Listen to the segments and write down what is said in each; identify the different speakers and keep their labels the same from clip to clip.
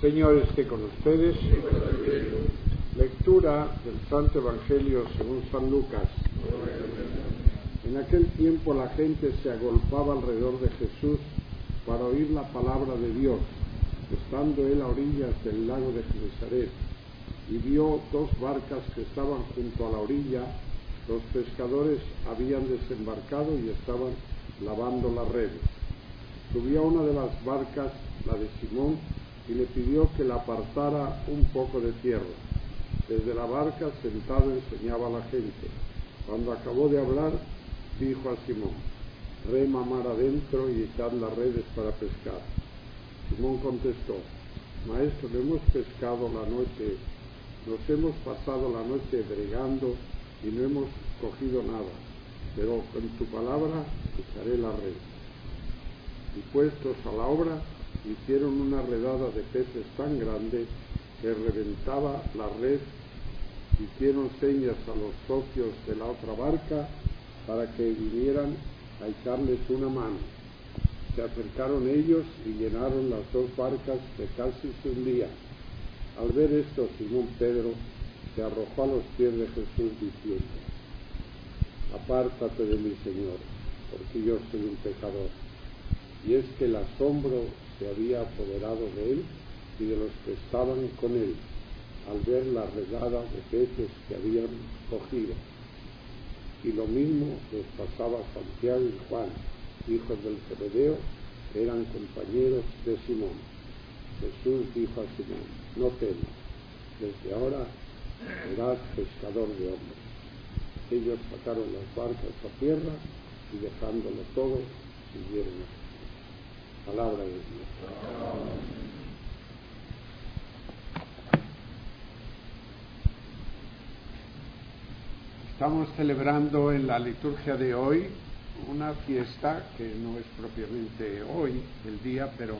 Speaker 1: Señor esté con ustedes. Lectura del Santo Evangelio según San Lucas. En aquel tiempo la gente se agolpaba alrededor de Jesús para oír la palabra de Dios, estando él a orillas del lago de Genesaret, y vio dos barcas que estaban junto a la orilla. Los pescadores habían desembarcado y estaban lavando las redes. Subió una de las barcas, la de Simón, y le pidió que la apartara un poco de tierra. Desde la barca, sentado, enseñaba a la gente. Cuando acabó de hablar, dijo a Simón, rema mar adentro y echad las redes para pescar. Simón contestó, Maestro, hemos pescado la noche, nos hemos pasado la noche bregando y no hemos cogido nada, pero con tu palabra echaré la red. Y puestos a la obra, hicieron una redada de peces tan grande que reventaba la red, hicieron señas a los socios de la otra barca para que vinieran a echarles una mano. Se acercaron ellos y llenaron las dos barcas que casi se hundían. Al ver esto, Simón Pedro se arrojó a los pies de Jesús diciendo, Apártate de mí, Señor, porque yo soy un pecador. Y es que el asombro se había apoderado de él y de los que estaban con él, al ver la redada de peces que habían cogido. Y lo mismo les pasaba a Santiago y Juan, hijos del Zebedeo, que eran compañeros de Simón. Jesús dijo a Simón, no temas, desde ahora serás pescador de hombres. Ellos sacaron las barcas a tierra y dejándolo todo, siguieron a. Palabra de Dios. Estamos celebrando en la liturgia de hoy una fiesta que no es propiamente hoy el día, pero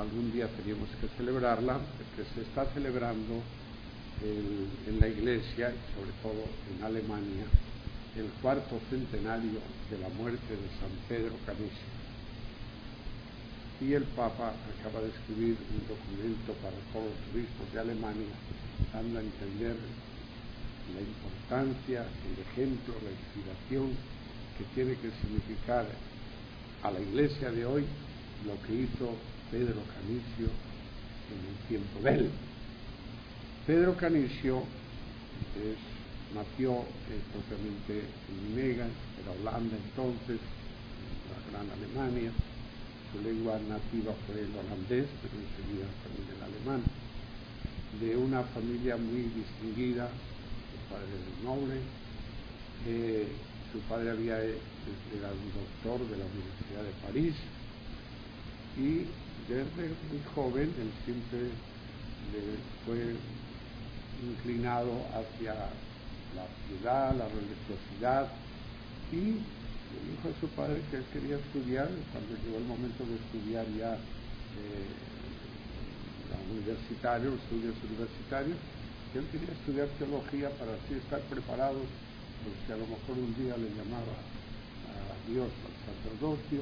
Speaker 1: algún día teníamos que celebrarla, porque se está celebrando en, la Iglesia, sobre todo en Alemania, el cuarto centenario de la muerte de San Pedro Canisius. Y el Papa acaba de escribir un documento para todos los obispos de Alemania, dando a entender la importancia, el ejemplo, la inspiración que tiene que significar a la iglesia de hoy lo que hizo Pedro Canicio en el tiempo de él. Pedro Canicio nació eh, propiamente en Megan, era Holanda entonces, la gran Alemania. Su lengua nativa fue el holandés, pero enseguida también el alemán. De una familia muy distinguida, padre del noble. Eh, su padre había era un doctor de la Universidad de París y desde muy joven él siempre le fue inclinado hacia la ciudad, la religiosidad y le dijo a su padre que él quería estudiar, cuando llegó el momento de estudiar ya eh, universitario, estudios universitarios, él quería estudiar teología para así estar preparado, pues que a lo mejor un día le llamaba a Dios al sacerdocio,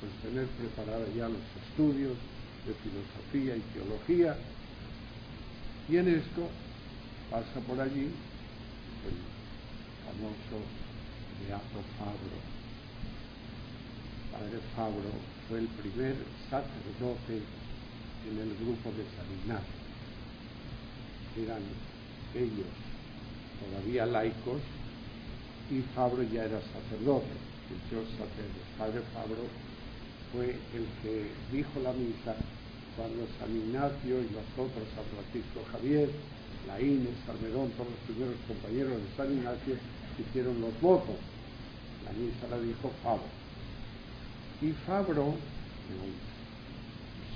Speaker 1: pues tener preparados ya los estudios de filosofía y teología. Y en esto pasa por allí el famoso Beato Fabro. Padre Fabro fue el primer sacerdote en el grupo de San Ignacio eran ellos todavía laicos y Fabro ya era sacerdote. El sacerdote. Padre Fabro fue el que dijo la misa cuando San Ignacio y los otros, San Francisco Javier, la Inés, todos los primeros compañeros de San Ignacio, hicieron los votos. La misa la dijo Fabro. Y Fabro, un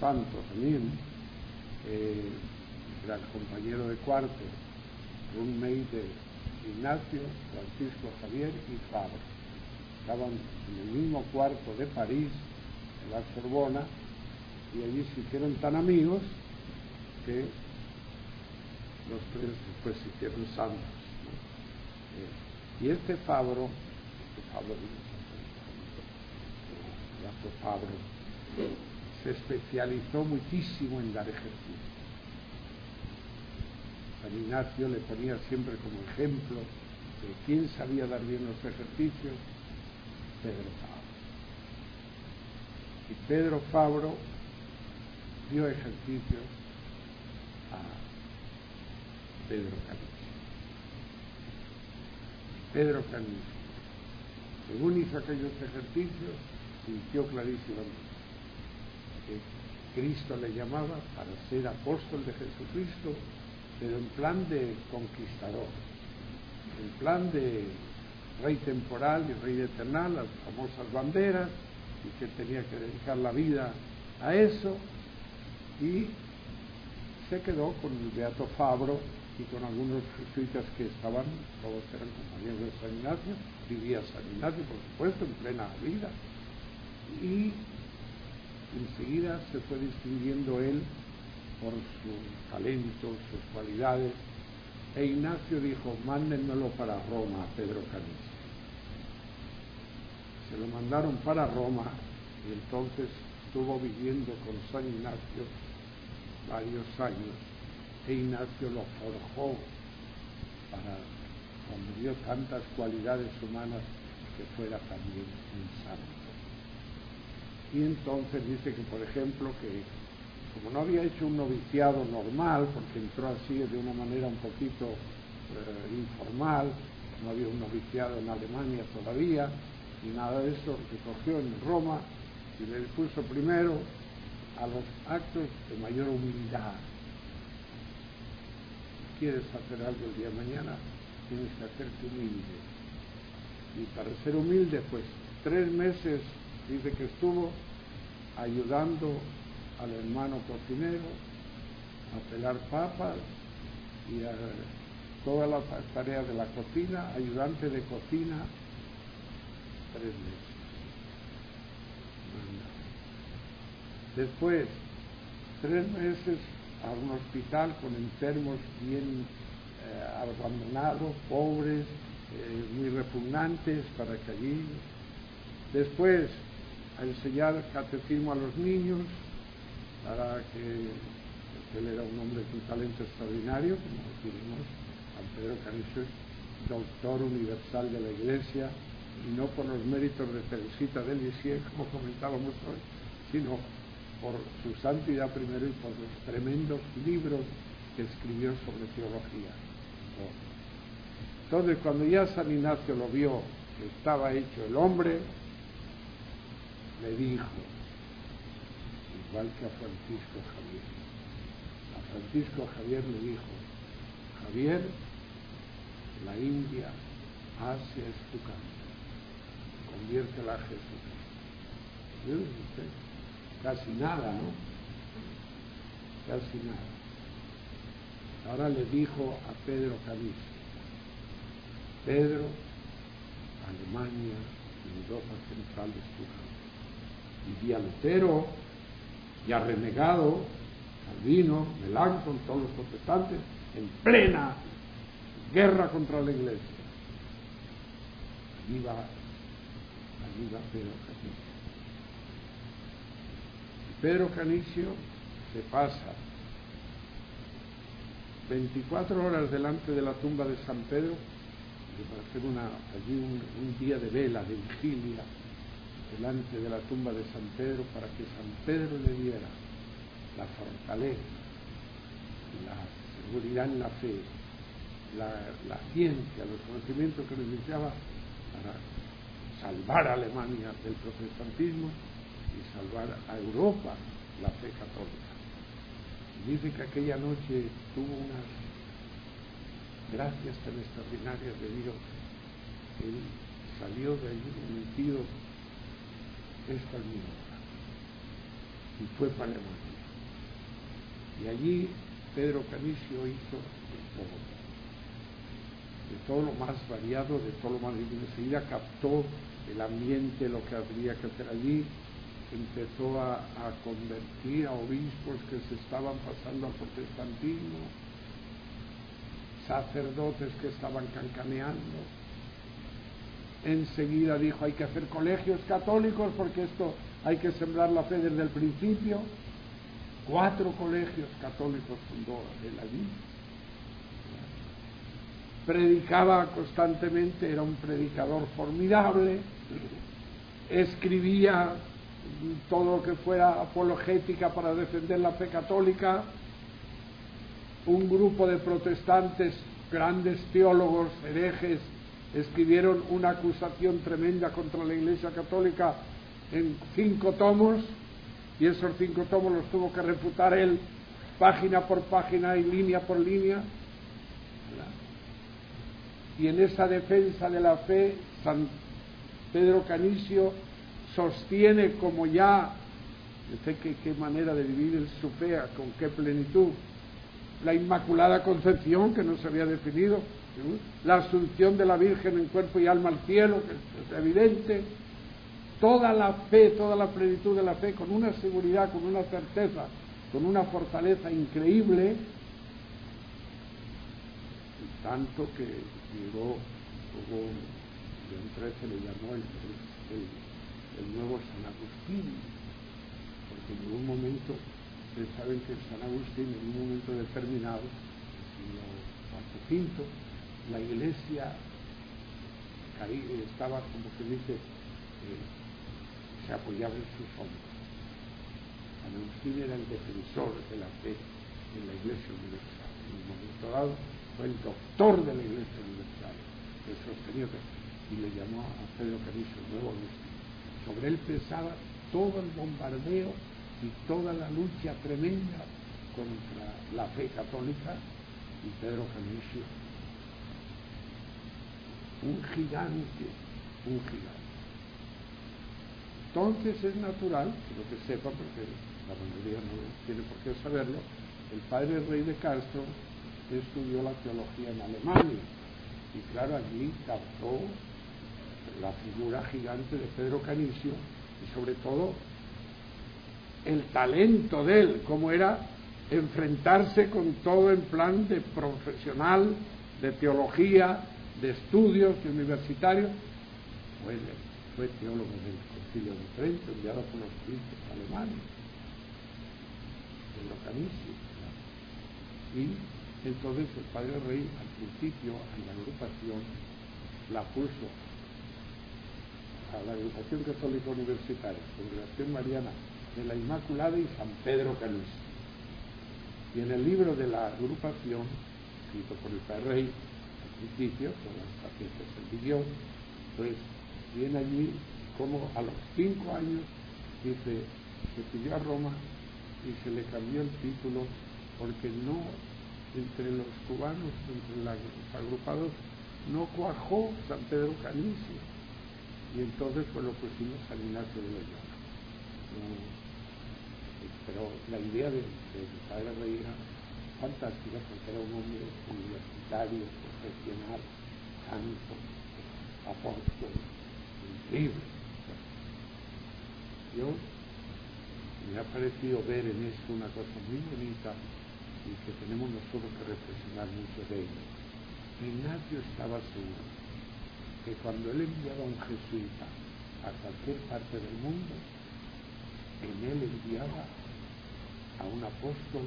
Speaker 1: santo también, era el compañero de cuarto, roommate de Ignacio, Francisco Javier y Fabro. Estaban en el mismo cuarto de París, en la Sorbona, y allí se hicieron tan amigos que los tres después se hicieron santos. Eh, y este Fabro, este Fabro, Fabro, se especializó muchísimo en dar ejercicio. San Ignacio le ponía siempre como ejemplo de quién sabía dar bien los ejercicios, Pedro Fabro. Y Pedro Fabro dio ejercicios a Pedro Canicio. Pedro Canicio, según hizo aquellos ejercicios, sintió clarísimamente que Cristo le llamaba para ser apóstol de Jesucristo, pero en plan de conquistador, en plan de rey temporal y rey eternal, las famosas banderas, y que tenía que dedicar la vida a eso, y se quedó con el Beato Fabro y con algunos jesuitas que estaban, todos eran compañeros de San Ignacio, vivía San Ignacio, por supuesto, en plena vida, y enseguida se fue distinguiendo él por su talento, sus cualidades, e Ignacio dijo, mándenmelo para Roma a Pedro Canice. Se lo mandaron para Roma y entonces estuvo viviendo con San Ignacio varios años e Ignacio lo forjó para, cuando vio tantas cualidades humanas, que fuera también un santo. Y entonces dice que, por ejemplo, que como no había hecho un noviciado normal, porque entró así de una manera un poquito eh, informal, no había un noviciado en Alemania todavía, ni nada de eso, recogió en Roma y le puso primero a los actos de mayor humildad. ¿Quieres hacer algo el día de mañana? Tienes que hacerte humilde. Y para ser humilde, pues tres meses dice que estuvo ayudando al hermano cocinero a pelar papas y a todas las tareas de la cocina, ayudante de cocina, tres meses. Después, tres meses a un hospital con enfermos bien eh, abandonados, pobres, eh, muy repugnantes para que allí. Después, a enseñar catecismo a los niños, para que él era un hombre con talento extraordinario, como decimos, San Pedro Canicio doctor universal de la Iglesia, y no por los méritos de Teresita de Lisieux, como comentábamos hoy, sino por su santidad primero y por los tremendos libros que escribió sobre teología. Entonces, cuando ya San Ignacio lo vio que estaba hecho el hombre, le dijo, igual que a Francisco Javier, a Francisco Javier le dijo, Javier, la India, Asia es tu campo, conviértela a Jesucristo. Casi nada, ¿no? Casi nada. Ahora le dijo a Pedro Canice, Pedro, Alemania, Europa Central de y Vivía Lutero, ya renegado, Calvino, Melanchthon, todos los protestantes, en plena guerra contra la iglesia. Allí va, allí va Pedro Canice. Pedro Canicio se pasa 24 horas delante de la tumba de San Pedro, para hacer una, allí un, día de vela, de vigilia, delante de la tumba de San Pedro, para que San Pedro le diera la fortaleza, la seguridad en la fe, la, ciencia, los conocimientos que necesitaba para salvar a Alemania del protestantismo y salvar a Europa la fe católica. dice que aquella noche tuvo unas gracias tan extraordinarias de Dios. Él salió de allí convencido, esta es mi obra. Y fue Alemania. Y allí Pedro Canicio hizo de todo. De todo lo más variado, de todo lo más... Enseguida captó el ambiente, lo que habría que hacer allí, empezó a, convertir a obispos que se estaban pasando al protestantismo, sacerdotes que estaban cancaneando. Enseguida dijo, hay que hacer colegios católicos porque esto hay que sembrar la fe desde el principio. Cuatro colegios católicos fundó él allí. Predicaba constantemente, era un predicador formidable, escribía todo lo que fuera apologética para defender la fe católica. Un grupo de protestantes, grandes teólogos, herejes, escribieron una acusación tremenda contra la Iglesia Católica en cinco tomos y esos cinco tomos los tuvo que refutar él página por página y línea por línea. Y en esa defensa de la fe, San Pedro Canicio sostiene como ya, sé que qué manera de vivir su fe, con qué plenitud, la Inmaculada Concepción que no se había definido, la asunción de la Virgen en cuerpo y alma al cielo, que es evidente, toda la fe, toda la plenitud de la fe, con una seguridad, con una certeza, con una fortaleza increíble, tanto que llegó, hubo, en se le llamó el, el, nuevo San Agustín, porque en un momento, ustedes saben que San Agustín en un momento determinado, en lo la iglesia estaba como se dice, eh, se apoyaba en sus hombros. San Agustín era el defensor de la fe en la iglesia universal. En un momento dado fue el doctor de la iglesia universal, el sostenido y le llamó a Pedro Canicio nuevo Agustín. Sobre él pesaba todo el bombardeo y toda la lucha tremenda contra la fe católica y Pedro Canicio un gigante, un gigante. Entonces es natural, lo que sepa, porque la mayoría no tiene por qué saberlo, el padre rey de Castro estudió la teología en Alemania y claro, allí captó la figura gigante de Pedro Canicio y sobre todo el talento de él, cómo era enfrentarse con todo en plan de profesional, de teología, de estudios universitarios, fue, teólogo del Concilio de Trento, enviado por los príncipes alemanes, de Locanicio. Y entonces el padre rey al principio en la agrupación la puso a la agrupación católica universitaria, Congregación Mariana de la Inmaculada y San Pedro Canicio. Y en el libro de la agrupación, escrito por el padre rey, principio, con las pacientes vivió, pues viene allí como a los cinco años, dice, se pidió a Roma y se le cambió el título porque no, entre los cubanos, entre los agrupados, no cuajó San Pedro Canicio. Y entonces pues lo pusimos San Ignacio de Loyola. pero la idea de, de padre Rey era fantástica porque era un hombre universitario, santo, apóstol, increíble. Yo me ha parecido ver en esto una cosa muy bonita y que tenemos nosotros que reflexionar mucho de ello. Ignacio estaba seguro que cuando él enviaba a un jesuita a cualquier parte del mundo, en él enviaba a un apóstol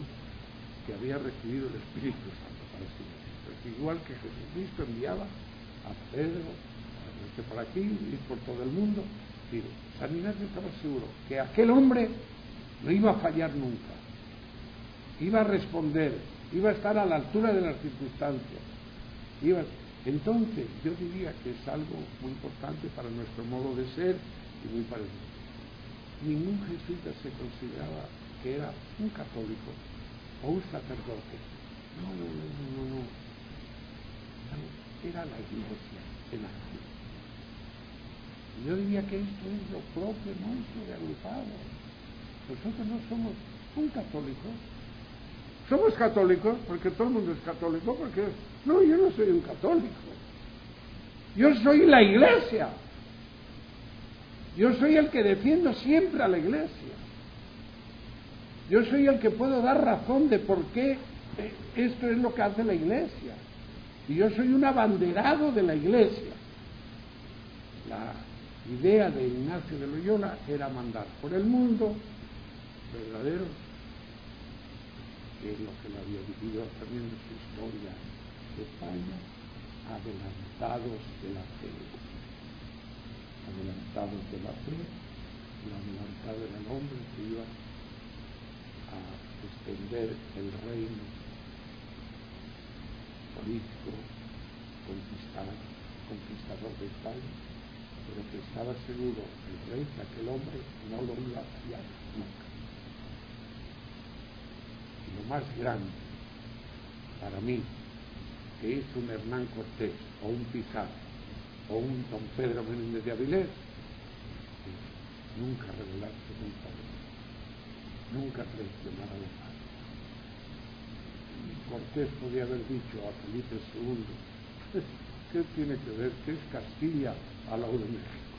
Speaker 1: que había recibido el Espíritu Santo para sí igual que Jesucristo enviaba a Pedro, a este por aquí y por todo el mundo. San Ignacio estaba seguro que aquel hombre no iba a fallar nunca, iba a responder, iba a estar a la altura de las circunstancias. Entonces, yo diría que es algo muy importante para nuestro modo de ser y muy parecido. Ningún jesuita se consideraba que era un católico o un sacerdote. No, no, no, no, no era la iglesia en acción. Yo diría que esto es lo propio nuestro de agrupado. Nosotros no somos un católico. Somos católicos porque todo el mundo es católico, porque no, yo no soy un católico. Yo soy la iglesia. Yo soy el que defiendo siempre a la iglesia. Yo soy el que puedo dar razón de por qué esto es lo que hace la iglesia. Y yo soy un abanderado de la iglesia. idea de Ignacio de Loyola era mandar por el mundo verdadero que es lo que le había vivido también en su historia de España, adelantados de la fe, adelantados de la fe, y adelantado era el hombre que iba a extender el reino político conquistado, conquistador de España, pero que estaba seguro el rey que aquel hombre no lo iba a fallar nunca. Lo más grande para mí que hizo un Hernán Cortés o un Pizarro o un don Pedro Menéndez de Avilés nunca revelarse contra Dios, nunca traicionar a los. Cortés podía haber dicho a Felipe II, ¿qué tiene que ver? ¿Qué es Castilla al lado de México?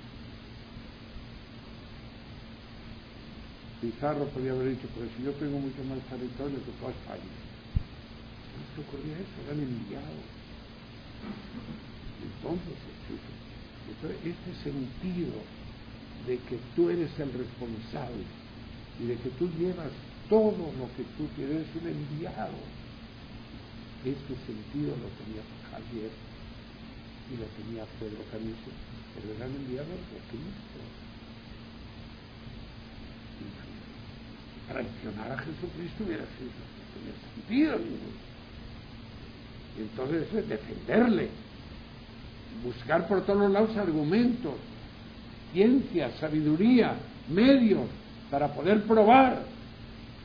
Speaker 1: Pizarro podía haber dicho, pero si yo tengo mucho más territorio que toda España. No ocurría eso, eran enviados. Entonces, entonces, este sentido de que tú eres el responsable y de que tú llevas todo lo que tú tienes, un enviado. Este sentido lo tenía Javier y lo tenía Pedro Canizo, el gran enviado de Cristo. traicionar a Jesucristo hubiera sido, no sentido Y entonces es defenderle, buscar por todos lados argumentos, ciencia, sabiduría, medios para poder probar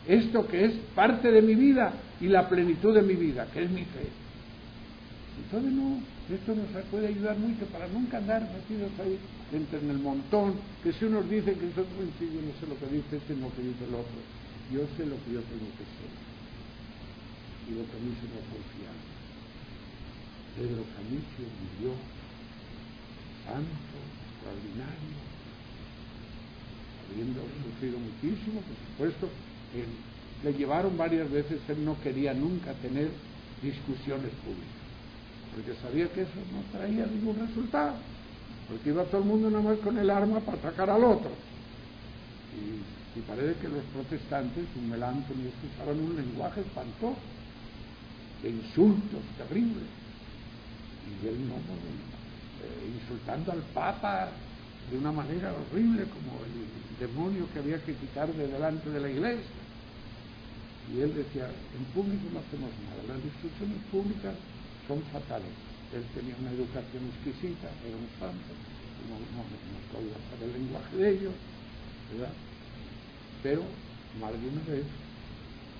Speaker 1: esto que es parte de mi vida y la plenitud de mi vida, que es mi fe. Entonces no, esto nos puede ayudar mucho para nunca andar metidos ahí entre en el montón, que si unos dicen que son yo no sé lo que dice este, no lo que dice el otro. Yo sé lo que yo tengo que ser. Y lo que a mí se me confiar. Pedro Canicio vivió santo, extraordinario, habiendo sufrido muchísimo, por supuesto, le llevaron varias veces, él no quería nunca tener discusiones públicas, porque sabía que eso no traía ningún resultado, porque iba todo el mundo nada más con el arma para atacar al otro. Y, parece que los protestantes, un melante y usaron un lenguaje espantoso, de insultos terribles, y él no, eh, insultando al Papa de una manera horrible, como el demonio que había que quitar de delante de la iglesia. Y él decía, en público no hacemos nada, las discusiones públicas son fatales. Él tenía una educación exquisita, era un santo, no, no, no podía el lenguaje de ellos, ¿verdad? Pero más de una vez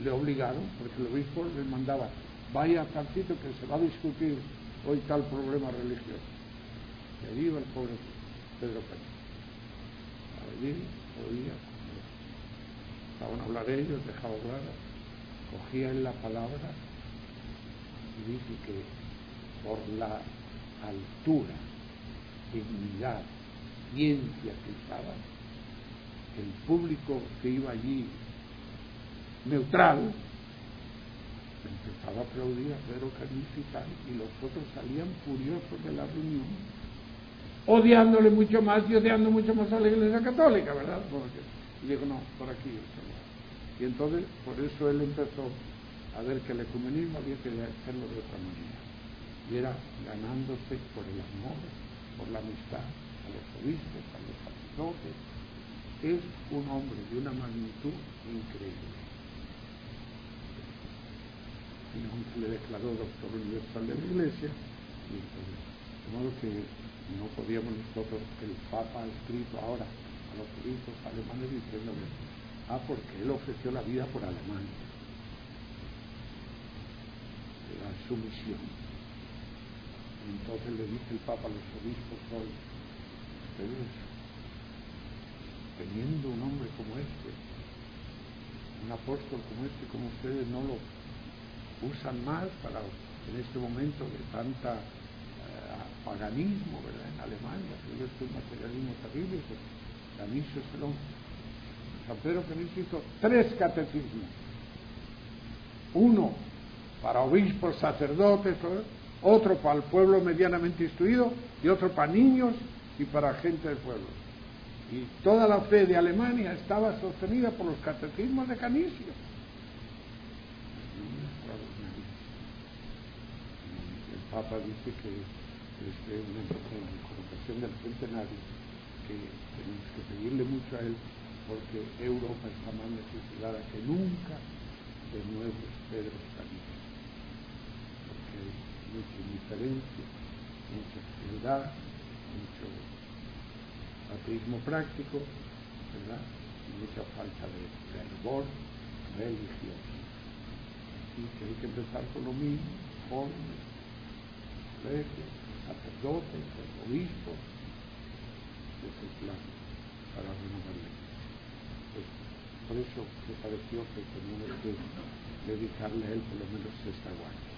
Speaker 1: le obligaron, porque el obispo le mandaba, vaya sitio que se va a discutir hoy tal problema religioso. Y allí iba el pobre Pedro Pérez. Allí oía, estaban a hablar ellos, dejaba hablar, cogía en la palabra y dice que por la altura, dignidad, ciencia que usaba, el público que iba allí neutral empezaba a aplaudir a Pedro Canizo y los otros salían furiosos de la reunión odiándole mucho más y odiando mucho más a la Iglesia Católica, ¿verdad? Porque, digo, no, por aquí. Y entonces, por eso él empezó a ver que el ecumenismo había que hacerlo de otra manera. Y era ganándose por el amor, por la amistad, a los obispos, a los sacerdotes. Es un hombre de una magnitud increíble. Y le declaró doctor universal de la Iglesia, y de modo que no podíamos nosotros, el Papa ha escrito ahora a los obispos alemanes diciéndole, ah, porque él ofreció la vida por Alemania. Era su misión. Entonces le dice el Papa a los obispos hoy, ustedes, teniendo un hombre como este, un apóstol como este, como ustedes no lo usan más para en este momento de tanta paganismo, ¿verdad? En Alemania, que es un materialismo terrible, pues Canicio se lo... San Pedro Canicio hizo tres catecismos. Uno para obispos, sacerdotes, otro para el pueblo medianamente instruido y otro para niños y para gente de pueblo. Y toda la fe de Alemania estaba sostenida por los catecismos de Canicio. El Papa dice que este, en ocasión del centenario que tenemos que pedirle mucho a él porque Europa está más necesitada que nunca de nuevos Pedro Canicio. Porque hay mucha indiferencia, mucha frialdad, mucho ateísmo práctico, ¿verdad? Y mucha falta de fervor religioso. Así que hay que empezar con lo mismo, jóvenes, reyes, sacerdotes, obispos, es el plan para renovar por eso me pareció que teníamos que dedicarle a él por lo menos esta guardia.